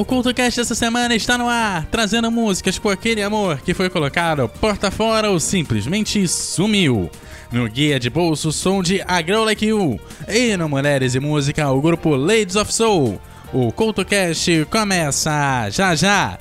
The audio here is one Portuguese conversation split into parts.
o CultoCast essa semana está no ar, trazendo músicas com aquele amor que foi colocado porta fora ou simplesmente sumiu. No guia de bolso, som de A Like You. E no Mulheres e Música, o grupo Ladies of Soul. O CultoCast começa já já!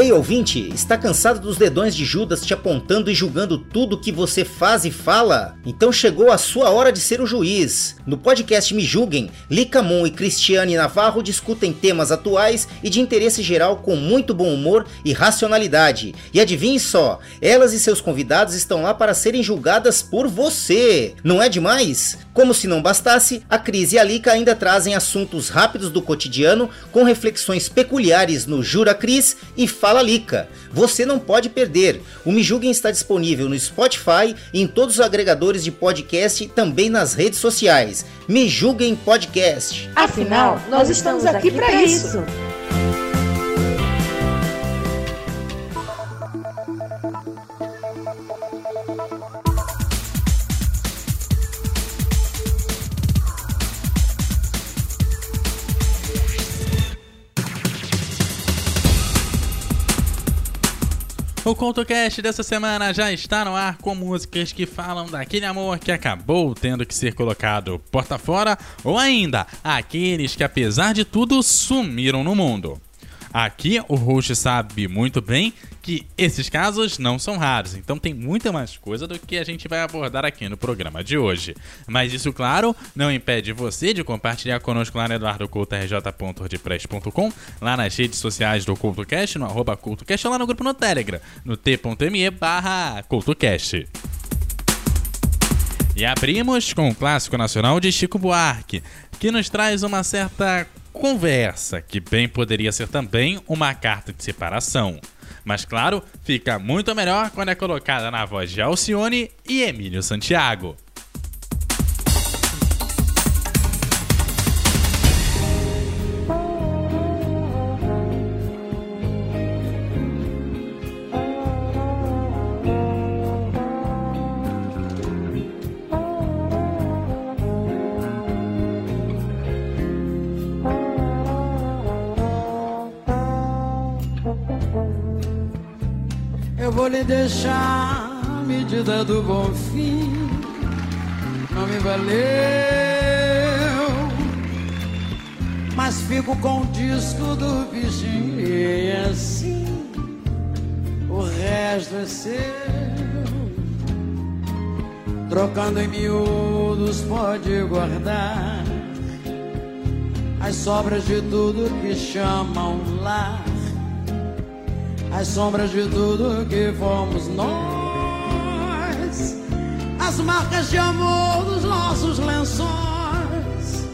Ei ouvinte, está cansado dos dedões de Judas te apontando e julgando tudo que você faz e fala? Então chegou a sua hora de ser o juiz. No podcast Me Julguem, Licamon e Cristiane Navarro discutem temas atuais e de interesse geral com muito bom humor e racionalidade. E adivinhe só, elas e seus convidados estão lá para serem julgadas por você. Não é demais? Como se não bastasse, a Cris e a Lica ainda trazem assuntos rápidos do cotidiano com reflexões peculiares no Jura Cris e Lica. Você não pode perder. O Me está disponível no Spotify em todos os agregadores de podcast e também nas redes sociais. Me Podcast. Afinal, nós estamos aqui para isso. O ContoCast dessa semana já está no ar com músicas que falam daquele amor que acabou tendo que ser colocado porta fora ou ainda aqueles que apesar de tudo sumiram no mundo. Aqui o host sabe muito bem que esses casos não são raros, então tem muita mais coisa do que a gente vai abordar aqui no programa de hoje. Mas isso, claro, não impede você de compartilhar conosco lá no eduardocultorj.wordpress.com, lá nas redes sociais do CultoCast, no arroba CultoCast, ou lá no grupo no Telegram, no t.me barra CultoCast. E abrimos com o clássico nacional de Chico Buarque, que nos traz uma certa conversa, que bem poderia ser também uma carta de separação. Mas claro, fica muito melhor quando é colocada na voz de Alcione e Emílio Santiago. Medida do bom fim. Não me valeu, mas fico com o disco do bichinho. E assim o resto é seu. Trocando em miúdos, pode guardar as sobras de tudo que chamam lar as sombras de tudo que fomos nós, as marcas de amor dos nossos lençóis,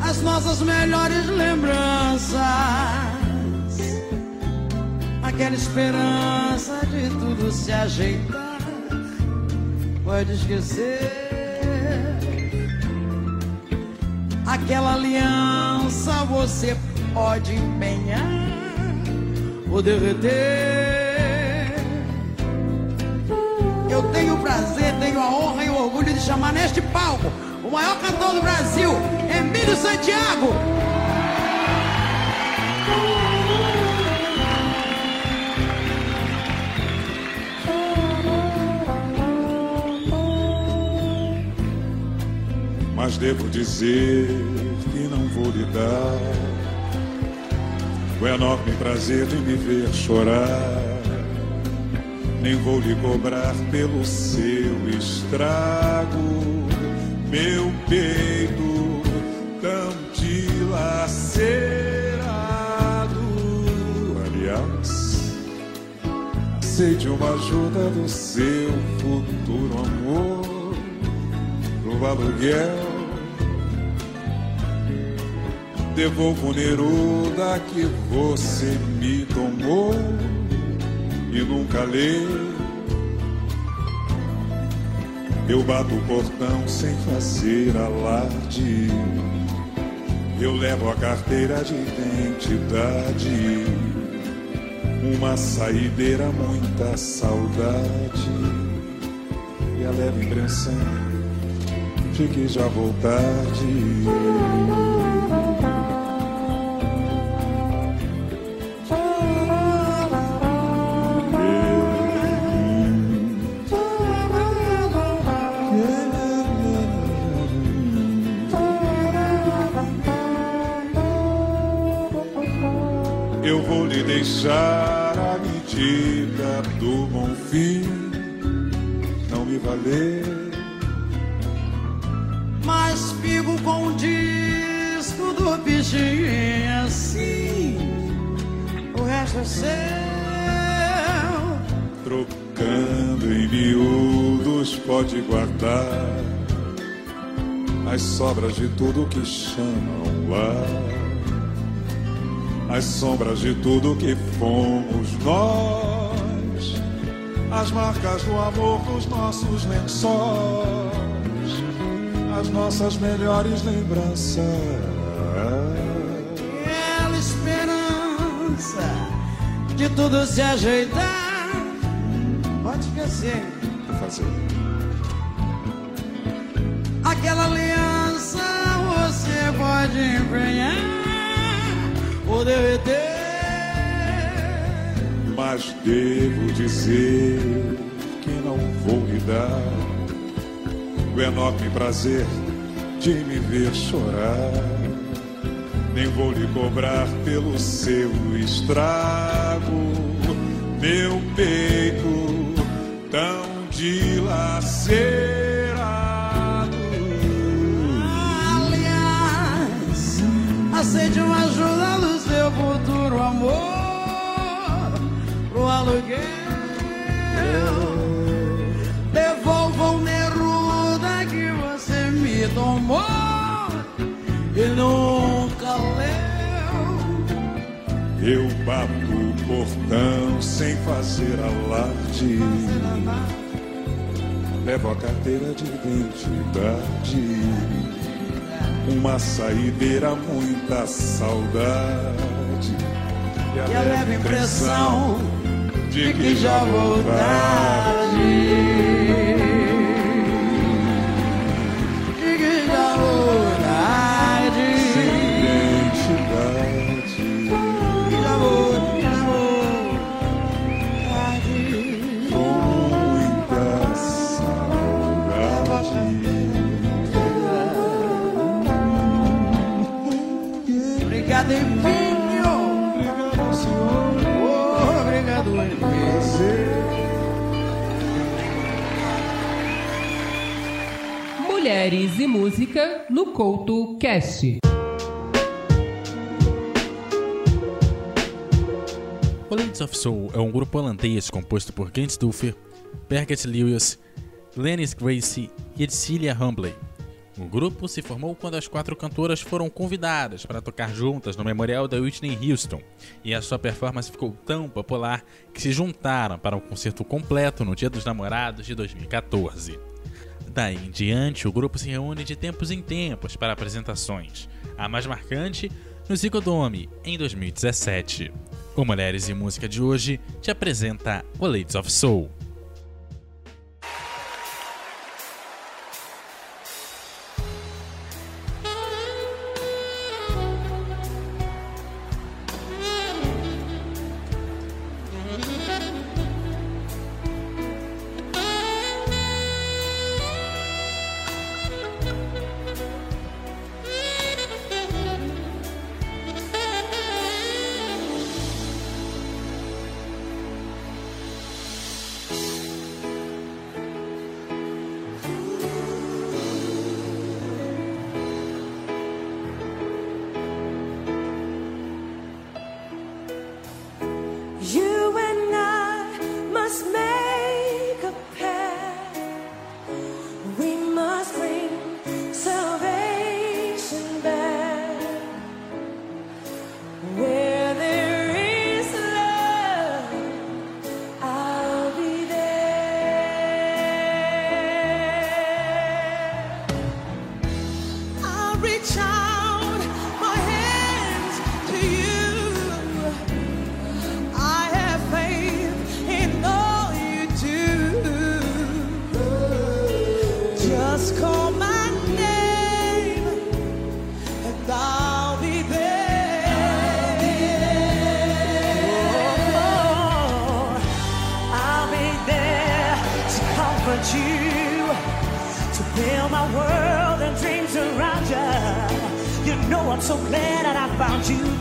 as nossas melhores lembranças, aquela esperança de tudo se ajeitar, pode esquecer. Aquela aliança você pode empenhar ou derreter. Eu tenho o prazer, tenho a honra e o orgulho de chamar neste palco o maior cantor do Brasil, Emílio Santiago. Mas devo dizer que não vou lhe dar o enorme prazer de me ver chorar. Nem vou lhe cobrar pelo seu estrago, meu peito tão dilacerado. Aliás, aceite uma ajuda do seu futuro amor. Pro aluguel Devolvo o Neruda que você me tomou e nunca leu. Eu bato o portão sem fazer alarde. Eu levo a carteira de identidade. Uma saideira, muita saudade. e a leve impressão de que já vou tarde. Valer. Mas fico com o disco do bichinho assim. O resto é seu. Trocando em miúdos, pode guardar as sobras de tudo que chamam lá as sombras de tudo que fomos nós, as marcas do amor dos nossos lençóis, as nossas melhores lembranças. Aquela esperança de tudo se ajeitar. Pode esquecer. Fazer. Aquela aliança você pode empenhar o derreter. Mas devo dizer que não vou lhe dar o enorme prazer de me ver chorar. Nem vou lhe cobrar pelo seu estrago, meu peito tão dilacerado. Aliás, aceite uma ajuda do seu futuro amor pro aluguel. O Neruda que você me tomou e nunca leu. Eu bato o portão sem fazer alarde. Levo a carteira de identidade. Uma saideira, muita saudade. E a leve impressão de que já vou tarde. Couto Cast. O Ladies of Soul é um grupo holandês composto por Kent Duffer, Birgit Lewis, Lennis Gracie e Edcilia Humbley. O grupo se formou quando as quatro cantoras foram convidadas para tocar juntas no memorial da Whitney Houston, e a sua performance ficou tão popular que se juntaram para um concerto completo no Dia dos Namorados de 2014. Daí em diante, o grupo se reúne de tempos em tempos para apresentações, a mais marcante no Zicodome, em 2017. O Mulheres e Música de hoje te apresenta o Ladies of Soul.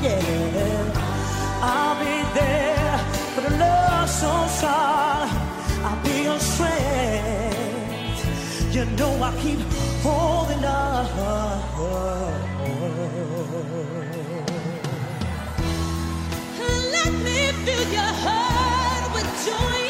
Yeah. I'll be there for the love so strong. I'll be your strength. You know I keep holding on. Let me fill your heart with joy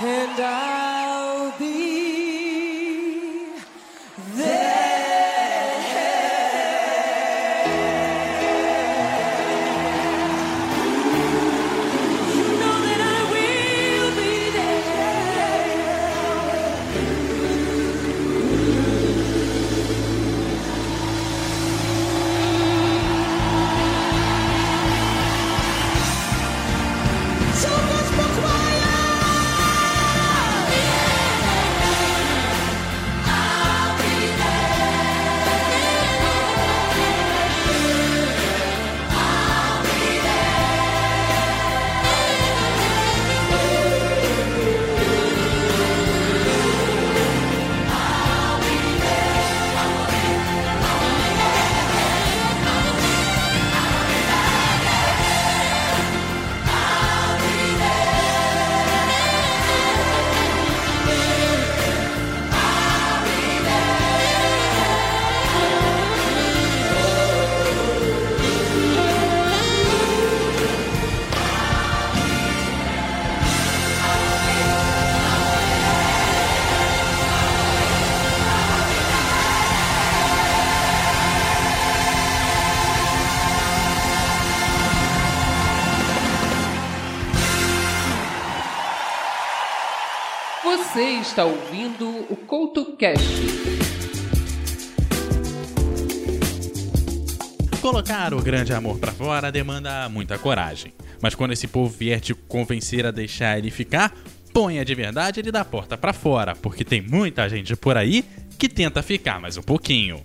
And I está ouvindo o CoutoCast. Colocar o grande amor pra fora demanda muita coragem. Mas quando esse povo vier te convencer a deixar ele ficar, ponha de verdade ele da porta pra fora, porque tem muita gente por aí que tenta ficar mais um pouquinho.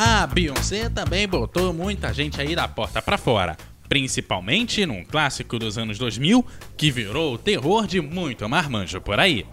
A Beyoncé também botou muita gente aí da porta para fora, principalmente num clássico dos anos 2000 que virou o terror de muito marmanjo por aí.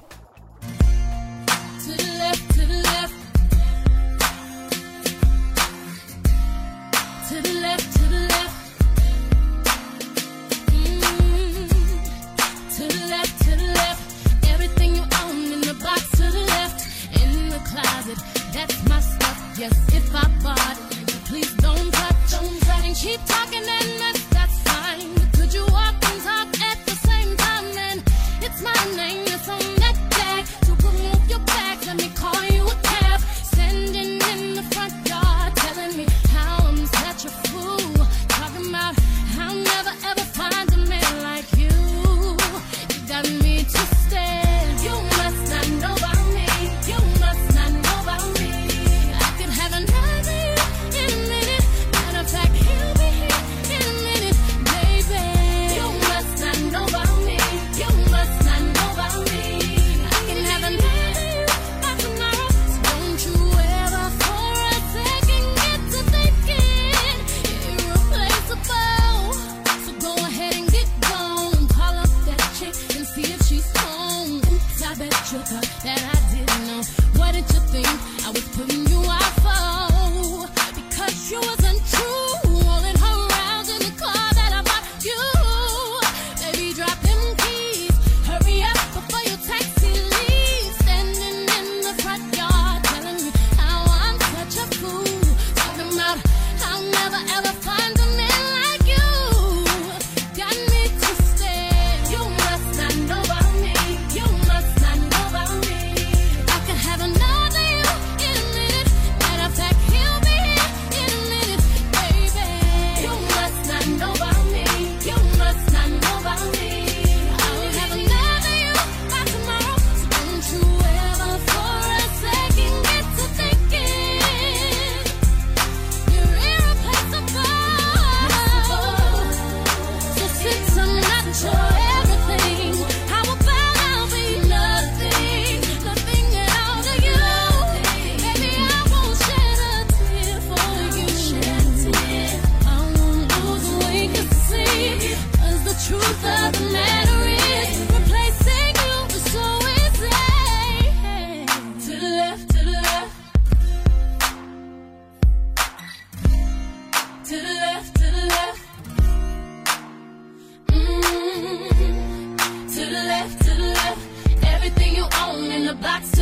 box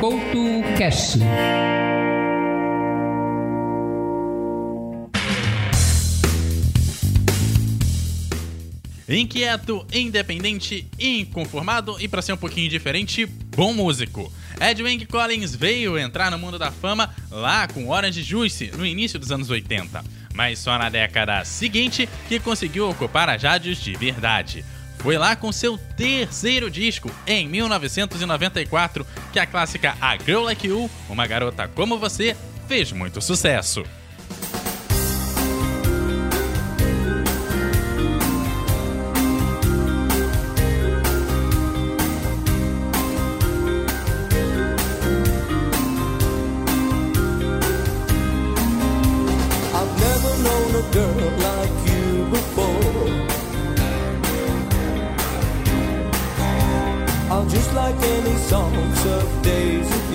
Couto Cast. Inquieto, independente, inconformado e pra ser um pouquinho diferente, bom músico. Edwin Collins veio entrar no mundo da fama lá com Orange Juice no início dos anos 80, mas só na década seguinte que conseguiu ocupar as rádios de verdade. Foi lá com seu terceiro disco, em 1994, que a clássica A Girl Like You, Uma Garota Como Você, fez muito sucesso. Songs of days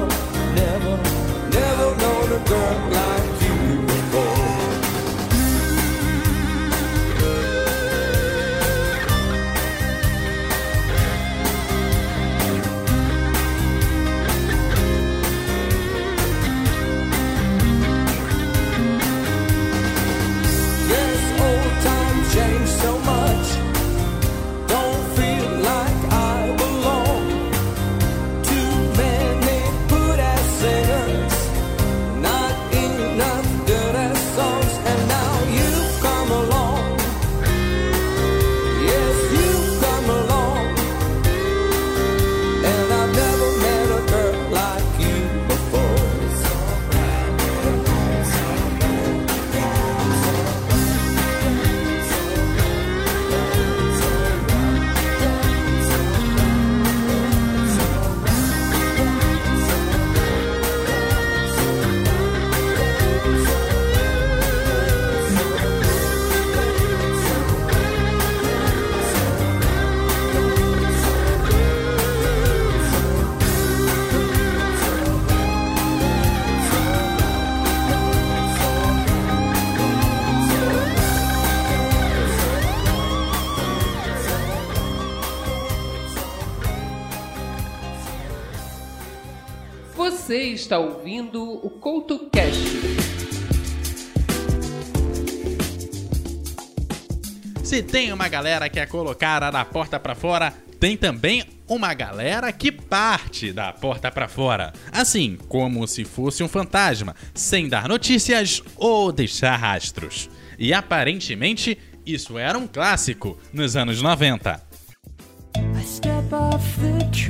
never, never, never known a girl like está ouvindo o Couto Cast. Se tem uma galera que é colocada da porta pra fora, tem também uma galera que parte da porta pra fora. Assim, como se fosse um fantasma, sem dar notícias ou deixar rastros. E aparentemente, isso era um clássico nos anos 90.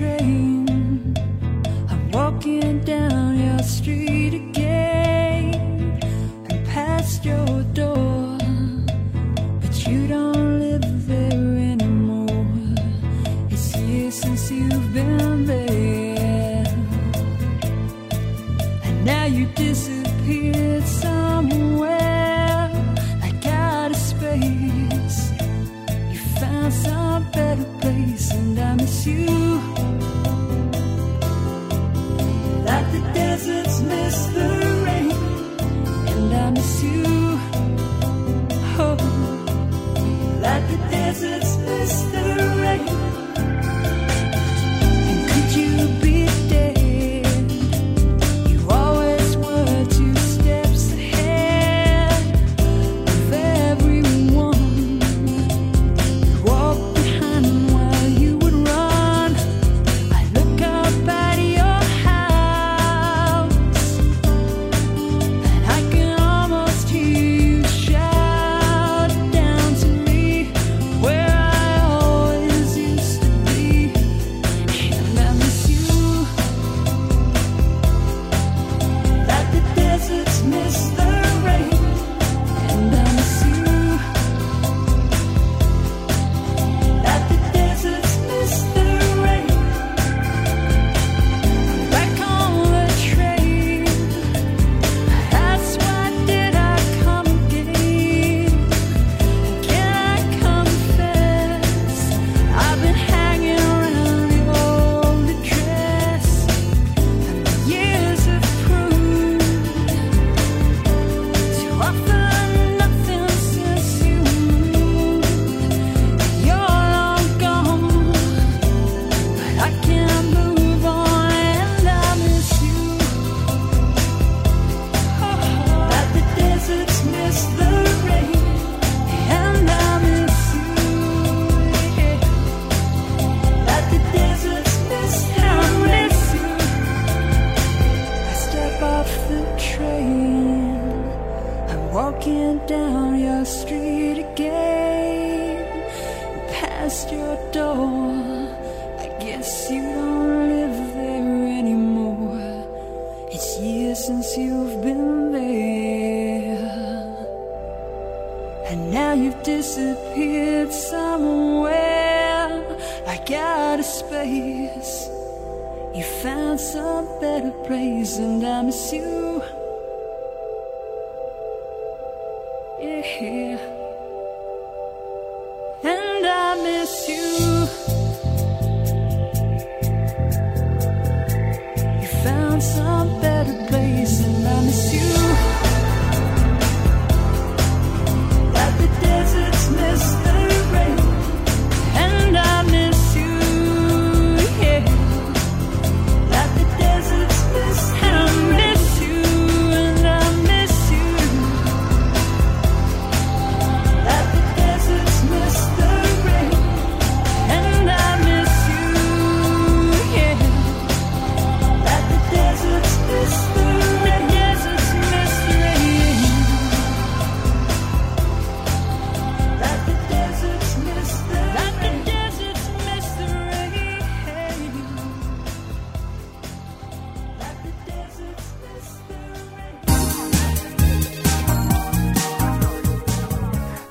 I down your street Found some better place, and I miss you. Yeah. And I miss you. You found some better place,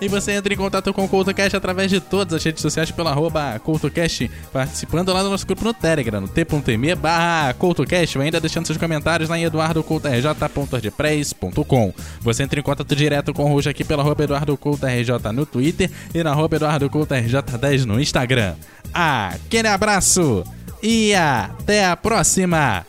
E você entra em contato com o CoutoCast através de todas as redes sociais pelo arroba CoutoCast, participando lá do nosso grupo no Telegram, no t.me barra ou ainda deixando seus comentários lá em eduardocoutorj.ordpress.com. Você entra em contato direto com o Rojo aqui pelo arroba EduardoCoutoRJ no Twitter e no arroba EduardoCoutoRJ10 no Instagram. Aquele abraço e até a próxima!